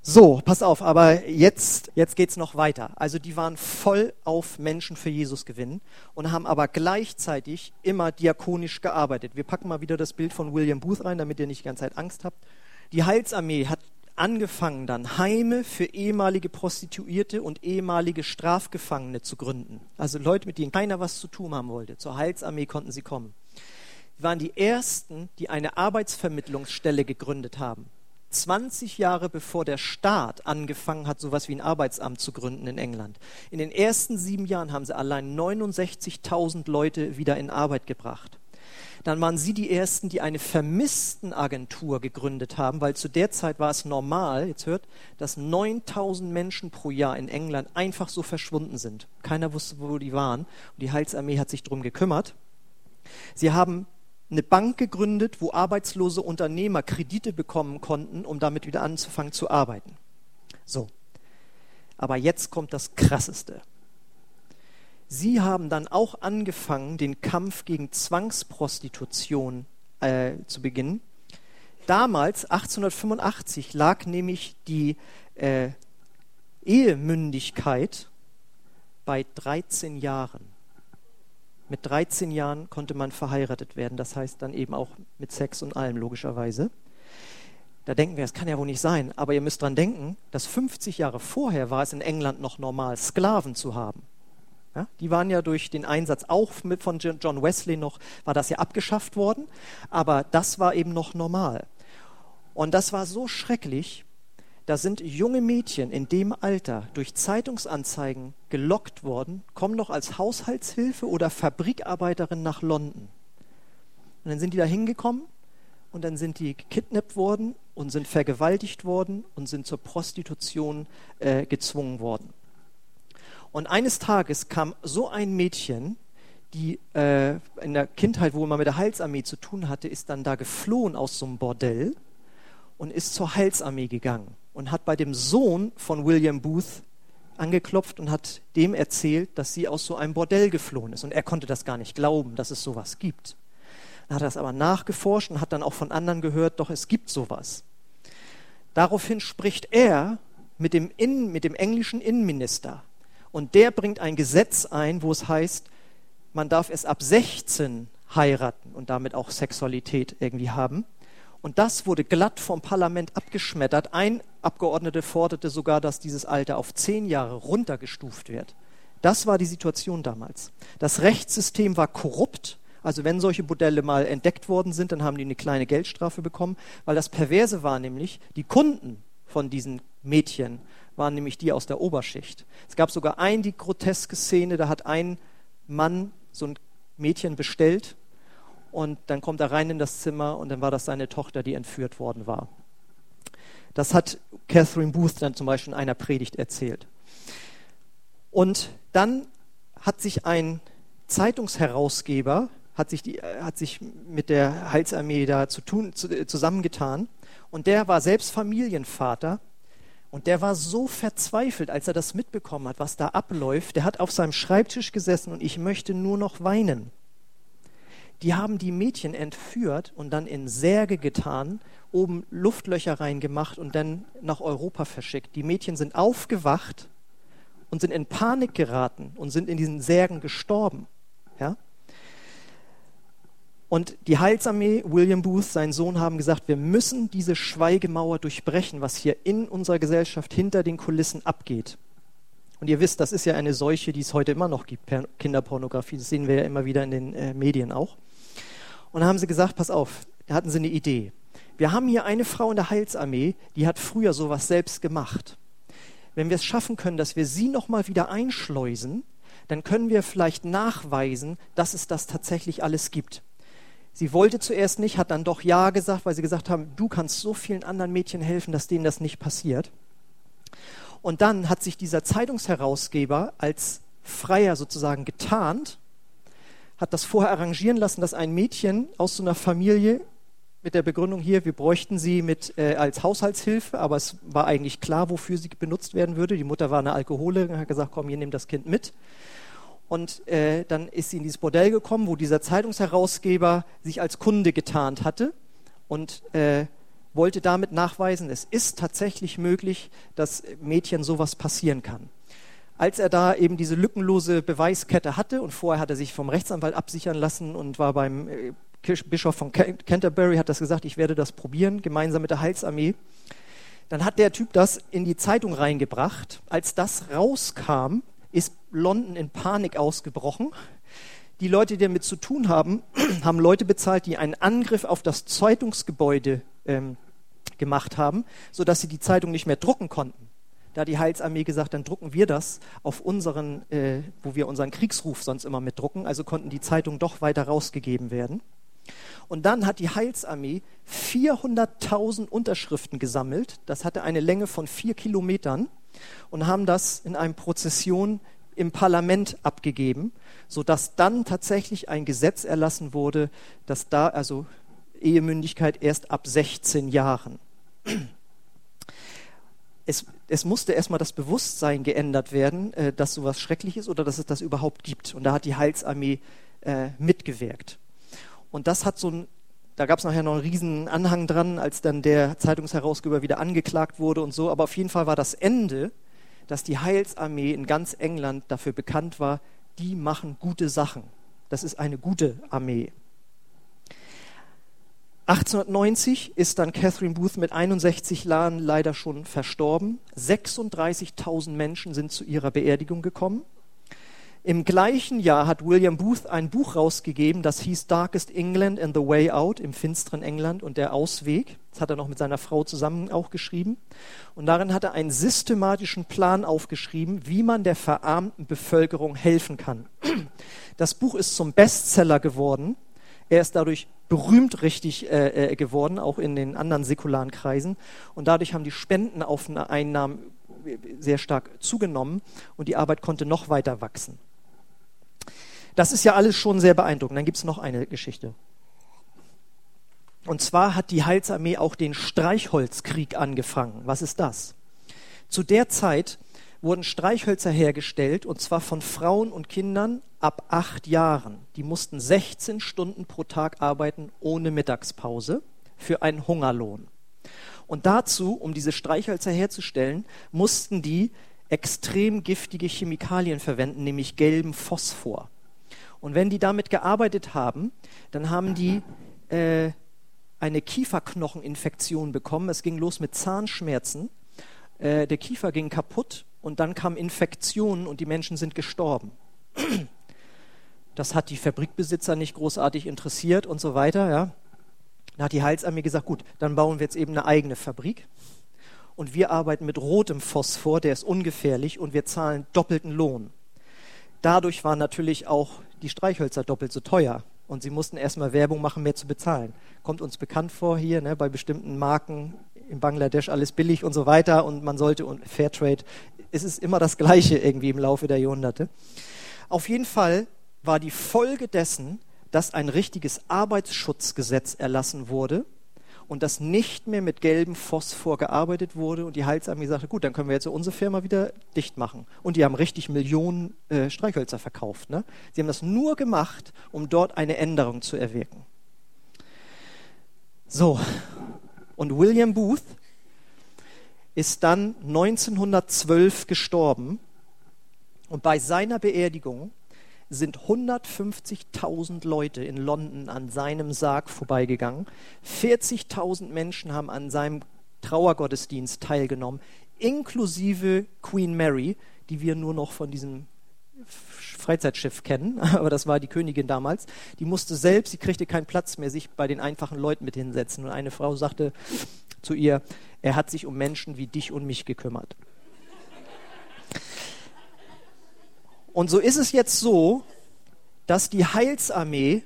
So, pass auf, aber jetzt, jetzt geht's noch weiter. Also die waren voll auf Menschen für Jesus gewinnen und haben aber gleichzeitig immer diakonisch gearbeitet. Wir packen mal wieder das Bild von William Booth rein, damit ihr nicht die ganze Zeit Angst habt. Die Heilsarmee hat angefangen dann Heime für ehemalige Prostituierte und ehemalige Strafgefangene zu gründen. Also Leute, mit denen keiner was zu tun haben wollte. Zur Heilsarmee konnten sie kommen. Sie waren die ersten, die eine Arbeitsvermittlungsstelle gegründet haben. 20 Jahre bevor der Staat angefangen hat, sowas wie ein Arbeitsamt zu gründen in England. In den ersten sieben Jahren haben sie allein 69.000 Leute wieder in Arbeit gebracht dann waren sie die Ersten, die eine Vermisstenagentur gegründet haben, weil zu der Zeit war es normal, jetzt hört, dass 9000 Menschen pro Jahr in England einfach so verschwunden sind. Keiner wusste, wo die waren. Und die Heilsarmee hat sich darum gekümmert. Sie haben eine Bank gegründet, wo arbeitslose Unternehmer Kredite bekommen konnten, um damit wieder anzufangen zu arbeiten. So. Aber jetzt kommt das Krasseste. Sie haben dann auch angefangen, den Kampf gegen Zwangsprostitution äh, zu beginnen. Damals, 1885, lag nämlich die äh, Ehemündigkeit bei 13 Jahren. Mit 13 Jahren konnte man verheiratet werden, das heißt dann eben auch mit Sex und allem, logischerweise. Da denken wir, das kann ja wohl nicht sein. Aber ihr müsst dran denken, dass 50 Jahre vorher war es in England noch normal, Sklaven zu haben. Ja, die waren ja durch den Einsatz auch mit von John Wesley noch, war das ja abgeschafft worden, aber das war eben noch normal. Und das war so schrecklich, da sind junge Mädchen in dem Alter durch Zeitungsanzeigen gelockt worden, kommen noch als Haushaltshilfe oder Fabrikarbeiterin nach London. Und dann sind die da hingekommen und dann sind die gekidnappt worden und sind vergewaltigt worden und sind zur Prostitution äh, gezwungen worden. Und eines Tages kam so ein Mädchen, die äh, in der Kindheit, wo man mit der Heilsarmee zu tun hatte, ist dann da geflohen aus so einem Bordell und ist zur Heilsarmee gegangen und hat bei dem Sohn von William Booth angeklopft und hat dem erzählt, dass sie aus so einem Bordell geflohen ist. Und er konnte das gar nicht glauben, dass es sowas gibt. Dann hat er das aber nachgeforscht und hat dann auch von anderen gehört, doch es gibt sowas. Daraufhin spricht er mit dem, Innen, mit dem englischen Innenminister Und der bringt ein Gesetz ein, wo es heißt, man darf es ab 16 heiraten und damit auch Sexualität irgendwie haben. Und das wurde glatt vom Parlament abgeschmettert. Ein Abgeordneter forderte sogar, dass dieses Alter auf zehn Jahre runtergestuft wird. Das war die Situation damals. Das Rechtssystem war korrupt. Also wenn solche Modelle mal entdeckt worden sind, dann haben die eine kleine Geldstrafe bekommen, weil das Perverse war nämlich, die Kunden von diesen Mädchen waren nämlich die aus der Oberschicht. Es gab sogar eine die groteske Szene, da hat ein Mann so ein Mädchen bestellt und dann kommt er rein in das Zimmer und dann war das seine Tochter, die entführt worden war. Das hat Catherine Booth dann zum Beispiel in einer Predigt erzählt. Und dann hat sich ein Zeitungsherausgeber hat sich, die, hat sich mit der Heilsarmee da zu tun, zu, zusammengetan und der war selbst Familienvater und der war so verzweifelt, als er das mitbekommen hat, was da abläuft. Der hat auf seinem Schreibtisch gesessen und ich möchte nur noch weinen. Die haben die Mädchen entführt und dann in Särge getan, oben Luftlöcher reingemacht und dann nach Europa verschickt. Die Mädchen sind aufgewacht und sind in Panik geraten und sind in diesen Särgen gestorben. Ja? Und die Heilsarmee, William Booth, sein Sohn, haben gesagt, wir müssen diese Schweigemauer durchbrechen, was hier in unserer Gesellschaft hinter den Kulissen abgeht. Und ihr wisst, das ist ja eine Seuche, die es heute immer noch gibt, Kinderpornografie. Das sehen wir ja immer wieder in den äh, Medien auch. Und dann haben sie gesagt, pass auf, da hatten sie eine Idee. Wir haben hier eine Frau in der Heilsarmee, die hat früher sowas selbst gemacht. Wenn wir es schaffen können, dass wir sie nochmal wieder einschleusen, dann können wir vielleicht nachweisen, dass es das tatsächlich alles gibt. Sie wollte zuerst nicht, hat dann doch Ja gesagt, weil sie gesagt haben, du kannst so vielen anderen Mädchen helfen, dass denen das nicht passiert. Und dann hat sich dieser Zeitungsherausgeber als Freier sozusagen getarnt hat das vorher arrangieren lassen, dass ein Mädchen aus so einer Familie mit der Begründung hier, wir bräuchten sie mit, äh, als Haushaltshilfe, aber es war eigentlich klar, wofür sie benutzt werden würde. Die Mutter war eine Alkoholikerin, hat gesagt, komm, hier nimm das Kind mit. Und äh, dann ist sie in dieses Bordell gekommen, wo dieser Zeitungsherausgeber sich als Kunde getarnt hatte und äh, wollte damit nachweisen, es ist tatsächlich möglich, dass Mädchen sowas passieren kann als er da eben diese lückenlose Beweiskette hatte und vorher hat er sich vom Rechtsanwalt absichern lassen und war beim äh, Bischof von Canterbury, hat das gesagt, ich werde das probieren, gemeinsam mit der Heilsarmee. Dann hat der Typ das in die Zeitung reingebracht. Als das rauskam, ist London in Panik ausgebrochen. Die Leute, die damit zu tun haben, haben Leute bezahlt, die einen Angriff auf das Zeitungsgebäude ähm, gemacht haben, sodass sie die Zeitung nicht mehr drucken konnten. Da die Heilsarmee gesagt, dann drucken wir das auf unseren, äh, wo wir unseren Kriegsruf sonst immer mitdrucken. Also konnten die Zeitungen doch weiter rausgegeben werden. Und dann hat die Heilsarmee 400.000 Unterschriften gesammelt. Das hatte eine Länge von vier Kilometern und haben das in einem Prozession im Parlament abgegeben, sodass dann tatsächlich ein Gesetz erlassen wurde, dass da also Ehemündigkeit erst ab 16 Jahren es, es musste erstmal das Bewusstsein geändert werden, äh, dass sowas schrecklich ist oder dass es das überhaupt gibt. Und da hat die Heilsarmee äh, mitgewirkt. Und das hat so ein, da gab es nachher noch einen riesen Anhang dran, als dann der Zeitungsherausgeber wieder angeklagt wurde und so. Aber auf jeden Fall war das Ende, dass die Heilsarmee in ganz England dafür bekannt war, die machen gute Sachen. Das ist eine gute Armee. 1890 ist dann Catherine Booth mit 61 Jahren leider schon verstorben. 36.000 Menschen sind zu ihrer Beerdigung gekommen. Im gleichen Jahr hat William Booth ein Buch rausgegeben, das hieß Darkest England and the Way Out, im finsteren England und der Ausweg. Das hat er noch mit seiner Frau zusammen auch geschrieben. Und darin hat er einen systematischen Plan aufgeschrieben, wie man der verarmten Bevölkerung helfen kann. Das Buch ist zum Bestseller geworden. Er ist dadurch berühmt richtig äh, äh, geworden, auch in den anderen säkularen Kreisen. Und dadurch haben die Spendeneinnahmen sehr stark zugenommen und die Arbeit konnte noch weiter wachsen. Das ist ja alles schon sehr beeindruckend. Dann gibt es noch eine Geschichte. Und zwar hat die Heilsarmee auch den Streichholzkrieg angefangen. Was ist das? Zu der Zeit wurden Streichhölzer hergestellt, und zwar von Frauen und Kindern ab acht Jahren. Die mussten 16 Stunden pro Tag arbeiten ohne Mittagspause für einen Hungerlohn. Und dazu, um diese Streichhölzer herzustellen, mussten die extrem giftige Chemikalien verwenden, nämlich gelben Phosphor. Und wenn die damit gearbeitet haben, dann haben die äh, eine Kieferknocheninfektion bekommen. Es ging los mit Zahnschmerzen. Äh, der Kiefer ging kaputt und dann kamen Infektionen und die Menschen sind gestorben. Das hat die Fabrikbesitzer nicht großartig interessiert und so weiter. Ja. Dann hat die Heilsarmee gesagt, gut, dann bauen wir jetzt eben eine eigene Fabrik. Und wir arbeiten mit rotem Phosphor, der ist ungefährlich und wir zahlen doppelten Lohn. Dadurch waren natürlich auch die Streichhölzer doppelt so teuer. Und sie mussten erstmal Werbung machen, mehr zu bezahlen. Kommt uns bekannt vor hier, ne, bei bestimmten Marken in Bangladesch alles billig und so weiter und man sollte und Fairtrade, es ist immer das Gleiche irgendwie im Laufe der Jahrhunderte. Auf jeden Fall war die Folge dessen, dass ein richtiges Arbeitsschutzgesetz erlassen wurde und dass nicht mehr mit gelbem Phosphor gearbeitet wurde und die Heilsarmee sagte, gut, dann können wir jetzt unsere Firma wieder dicht machen. Und die haben richtig Millionen äh, Streichhölzer verkauft. Ne? Sie haben das nur gemacht, um dort eine Änderung zu erwirken. So, und William Booth ist dann 1912 gestorben und bei seiner Beerdigung sind 150.000 Leute in London an seinem Sarg vorbeigegangen. 40.000 Menschen haben an seinem Trauergottesdienst teilgenommen, inklusive Queen Mary, die wir nur noch von diesem Freizeitschiff kennen, aber das war die Königin damals. Die musste selbst, sie kriegte keinen Platz mehr, sich bei den einfachen Leuten mit hinsetzen. Und eine Frau sagte zu ihr, er hat sich um Menschen wie dich und mich gekümmert. Und so ist es jetzt so, dass die Heilsarmee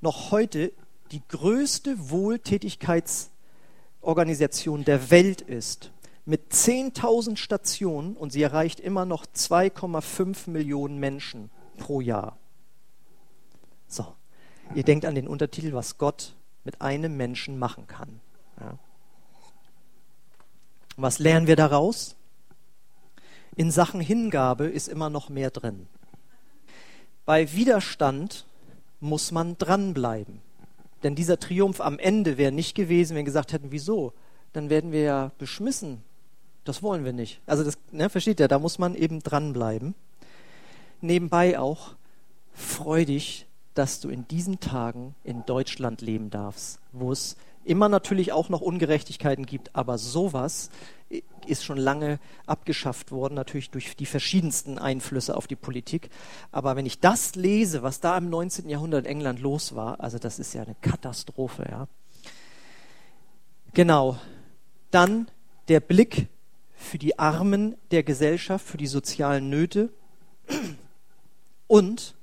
noch heute die größte Wohltätigkeitsorganisation der Welt ist. Mit 10.000 Stationen und sie erreicht immer noch 2,5 Millionen Menschen pro Jahr. So, ihr denkt an den Untertitel, was Gott mit einem Menschen machen kann. Ja. Was lernen wir daraus? In Sachen Hingabe ist immer noch mehr drin. Bei Widerstand muss man dranbleiben. Denn dieser Triumph am Ende wäre nicht gewesen, wenn wir gesagt hätten, wieso? Dann werden wir ja beschmissen. Das wollen wir nicht. Also das, ne, versteht ihr, da muss man eben dranbleiben. Nebenbei auch, freu dich, dass du in diesen Tagen in Deutschland leben darfst, wo es immer natürlich auch noch Ungerechtigkeiten gibt, aber sowas ist schon lange abgeschafft worden, natürlich durch die verschiedensten Einflüsse auf die Politik. Aber wenn ich das lese, was da im 19. Jahrhundert in England los war, also das ist ja eine Katastrophe, ja. Genau. Dann der Blick für die Armen der Gesellschaft, für die sozialen Nöte und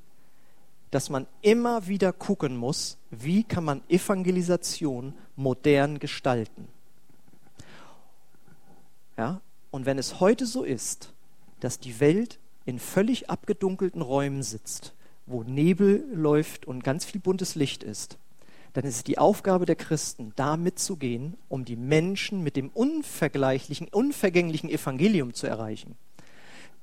dass man immer wieder gucken muss, wie kann man Evangelisation modern gestalten. Ja? Und wenn es heute so ist, dass die Welt in völlig abgedunkelten Räumen sitzt, wo Nebel läuft und ganz viel buntes Licht ist, dann ist es die Aufgabe der Christen, da mitzugehen, um die Menschen mit dem unvergleichlichen, unvergänglichen Evangelium zu erreichen.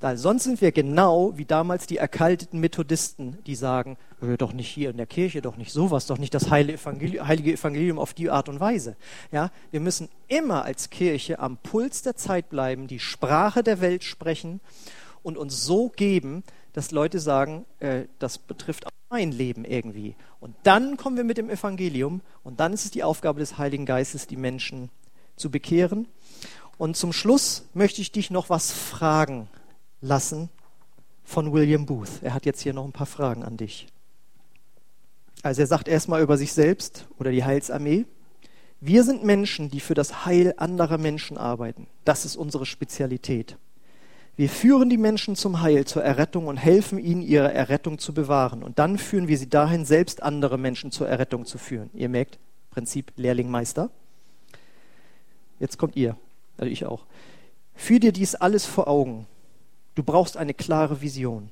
Weil sonst sind wir genau wie damals die erkalteten Methodisten, die sagen, doch nicht hier in der Kirche, doch nicht sowas, doch nicht das heilige Evangelium, heilige Evangelium auf die Art und Weise. Ja, wir müssen immer als Kirche am Puls der Zeit bleiben, die Sprache der Welt sprechen und uns so geben, dass Leute sagen, äh, das betrifft auch mein Leben irgendwie. Und dann kommen wir mit dem Evangelium und dann ist es die Aufgabe des Heiligen Geistes, die Menschen zu bekehren. Und zum Schluss möchte ich dich noch was fragen lassen von William Booth. Er hat jetzt hier noch ein paar Fragen an dich. Also er sagt erstmal über sich selbst oder die Heilsarmee. Wir sind Menschen, die für das Heil anderer Menschen arbeiten. Das ist unsere Spezialität. Wir führen die Menschen zum Heil, zur Errettung und helfen ihnen, ihre Errettung zu bewahren. Und dann führen wir sie dahin, selbst andere Menschen zur Errettung zu führen. Ihr merkt, Prinzip Lehrlingmeister. Jetzt kommt ihr, also ich auch. Führ dir dies alles vor Augen. Du brauchst eine klare Vision.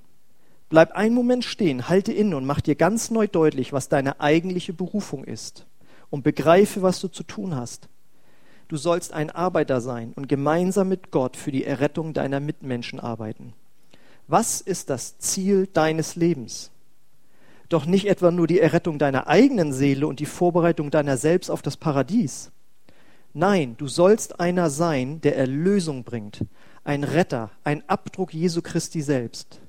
Bleib einen Moment stehen, halte inne und mach dir ganz neu deutlich, was deine eigentliche Berufung ist und begreife, was du zu tun hast. Du sollst ein Arbeiter sein und gemeinsam mit Gott für die Errettung deiner Mitmenschen arbeiten. Was ist das Ziel deines Lebens? Doch nicht etwa nur die Errettung deiner eigenen Seele und die Vorbereitung deiner selbst auf das Paradies. Nein, du sollst einer sein, der Erlösung bringt, ein Retter, ein Abdruck Jesu Christi selbst.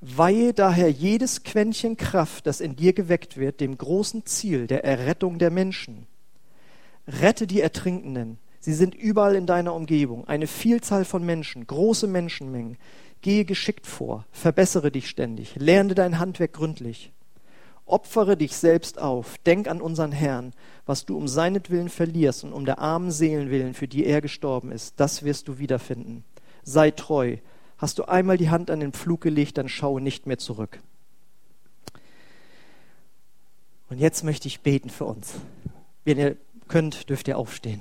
Weihe daher jedes Quäntchen Kraft, das in dir geweckt wird, dem großen Ziel der Errettung der Menschen. Rette die Ertrinkenden. Sie sind überall in deiner Umgebung. Eine Vielzahl von Menschen, große Menschenmengen. Gehe geschickt vor, verbessere dich ständig, lerne dein Handwerk gründlich. Opfere dich selbst auf, denk an unseren Herrn, was du um seinetwillen verlierst und um der armen Seelen willen, für die er gestorben ist, das wirst du wiederfinden. Sei treu. Hast du einmal die Hand an den Pflug gelegt, dann schaue nicht mehr zurück. Und jetzt möchte ich beten für uns. Wenn ihr könnt, dürft ihr aufstehen.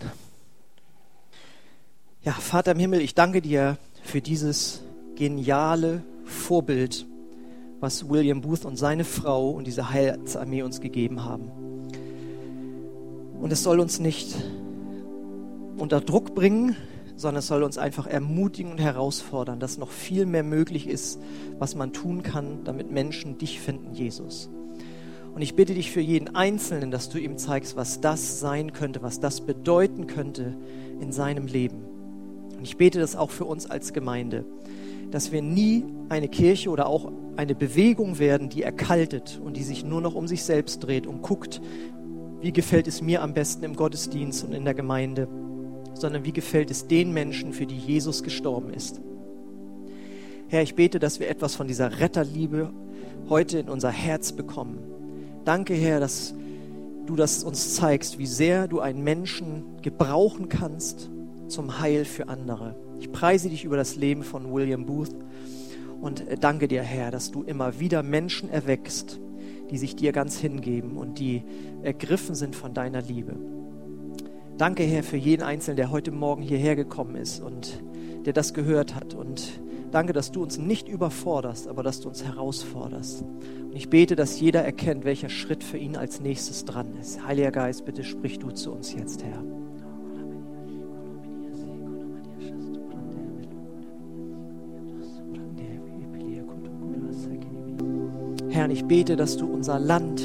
Ja, Vater im Himmel, ich danke dir für dieses geniale Vorbild was William Booth und seine Frau und diese Heilsarmee uns gegeben haben. Und es soll uns nicht unter Druck bringen, sondern es soll uns einfach ermutigen und herausfordern, dass noch viel mehr möglich ist, was man tun kann, damit Menschen dich finden, Jesus. Und ich bitte dich für jeden Einzelnen, dass du ihm zeigst, was das sein könnte, was das bedeuten könnte in seinem Leben. Und ich bete das auch für uns als Gemeinde, dass wir nie eine Kirche oder auch eine Bewegung werden, die erkaltet und die sich nur noch um sich selbst dreht und guckt, wie gefällt es mir am besten im Gottesdienst und in der Gemeinde, sondern wie gefällt es den Menschen, für die Jesus gestorben ist. Herr, ich bete, dass wir etwas von dieser Retterliebe heute in unser Herz bekommen. Danke, Herr, dass du das uns zeigst, wie sehr du einen Menschen gebrauchen kannst zum Heil für andere. Ich preise dich über das Leben von William Booth und danke dir, Herr, dass du immer wieder Menschen erweckst, die sich dir ganz hingeben und die ergriffen sind von deiner Liebe. Danke, Herr, für jeden Einzelnen, der heute Morgen hierher gekommen ist und der das gehört hat. Und danke, dass du uns nicht überforderst, aber dass du uns herausforderst. Und ich bete, dass jeder erkennt, welcher Schritt für ihn als nächstes dran ist. Heiliger Geist, bitte sprich du zu uns jetzt, Herr. Herr, ich bete, dass du unser Land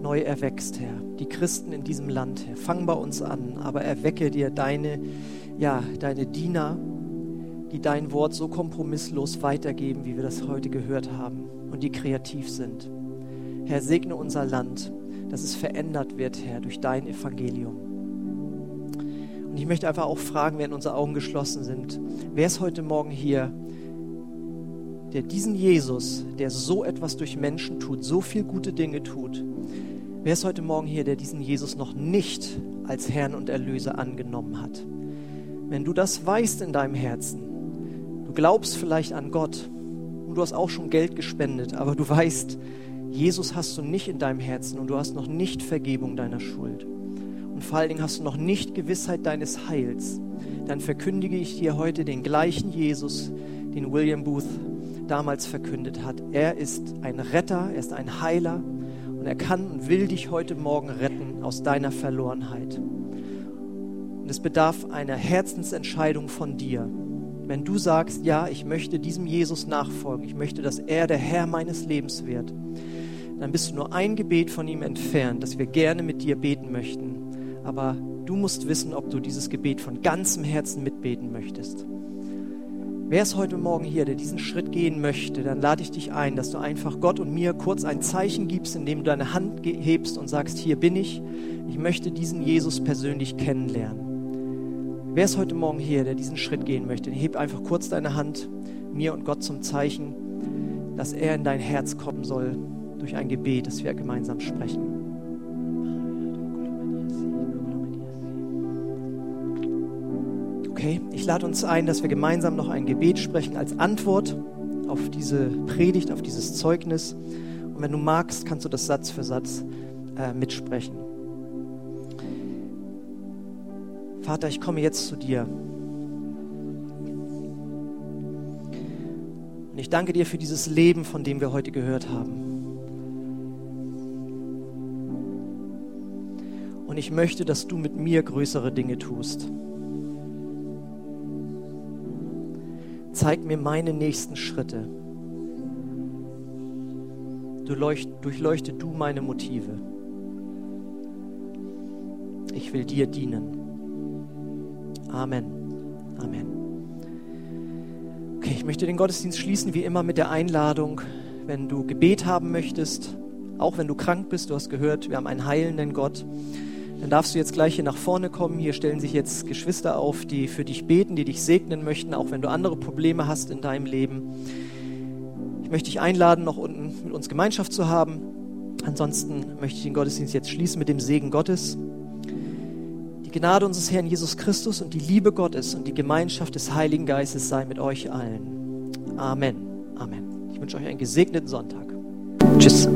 neu erwächst, Herr. Die Christen in diesem Land. Fang bei uns an, aber erwecke dir deine, ja, deine Diener, die dein Wort so kompromisslos weitergeben, wie wir das heute gehört haben und die kreativ sind. Herr, segne unser Land, dass es verändert wird, Herr, durch dein Evangelium. Und ich möchte einfach auch fragen, während unsere Augen geschlossen sind, wer ist heute Morgen hier, der diesen Jesus, der so etwas durch Menschen tut, so viel gute Dinge tut, wer ist heute Morgen hier, der diesen Jesus noch nicht als Herrn und Erlöser angenommen hat? Wenn du das weißt in deinem Herzen, du glaubst vielleicht an Gott und du hast auch schon Geld gespendet, aber du weißt, Jesus hast du nicht in deinem Herzen und du hast noch nicht Vergebung deiner Schuld. Und vor allen Dingen hast du noch nicht Gewissheit deines Heils. Dann verkündige ich dir heute den gleichen Jesus, den William Booth damals verkündet hat. Er ist ein Retter, er ist ein Heiler und er kann und will dich heute Morgen retten aus deiner Verlorenheit. Und es bedarf einer Herzensentscheidung von dir. Wenn du sagst, ja, ich möchte diesem Jesus nachfolgen, ich möchte, dass er der Herr meines Lebens wird, dann bist du nur ein Gebet von ihm entfernt, dass wir gerne mit dir beten möchten. Aber du musst wissen, ob du dieses Gebet von ganzem Herzen mitbeten möchtest. Wer ist heute Morgen hier, der diesen Schritt gehen möchte, dann lade ich dich ein, dass du einfach Gott und mir kurz ein Zeichen gibst, indem du deine Hand hebst und sagst, hier bin ich, ich möchte diesen Jesus persönlich kennenlernen. Wer ist heute Morgen hier, der diesen Schritt gehen möchte? Heb einfach kurz deine Hand mir und Gott zum Zeichen, dass er in dein Herz kommen soll durch ein Gebet, das wir gemeinsam sprechen. Okay, ich lade uns ein, dass wir gemeinsam noch ein Gebet sprechen als Antwort auf diese Predigt, auf dieses Zeugnis. Und wenn du magst, kannst du das Satz für Satz äh, mitsprechen. Vater, ich komme jetzt zu dir. Und ich danke dir für dieses Leben, von dem wir heute gehört haben. Und ich möchte, dass du mit mir größere Dinge tust. Zeig mir meine nächsten Schritte. durchleuchte du meine Motive. Ich will dir dienen. Amen. Amen. Okay, ich möchte den Gottesdienst schließen wie immer mit der Einladung, wenn du Gebet haben möchtest, auch wenn du krank bist, du hast gehört, wir haben einen heilenden Gott, dann darfst du jetzt gleich hier nach vorne kommen. Hier stellen sich jetzt Geschwister auf, die für dich beten, die dich segnen möchten, auch wenn du andere Probleme hast in deinem Leben. Ich möchte dich einladen, noch unten mit uns Gemeinschaft zu haben. Ansonsten möchte ich den Gottesdienst jetzt schließen mit dem Segen Gottes. Die Gnade unseres Herrn Jesus Christus und die Liebe Gottes und die Gemeinschaft des Heiligen Geistes sei mit euch allen. Amen. Amen. Ich wünsche euch einen gesegneten Sonntag. Tschüss.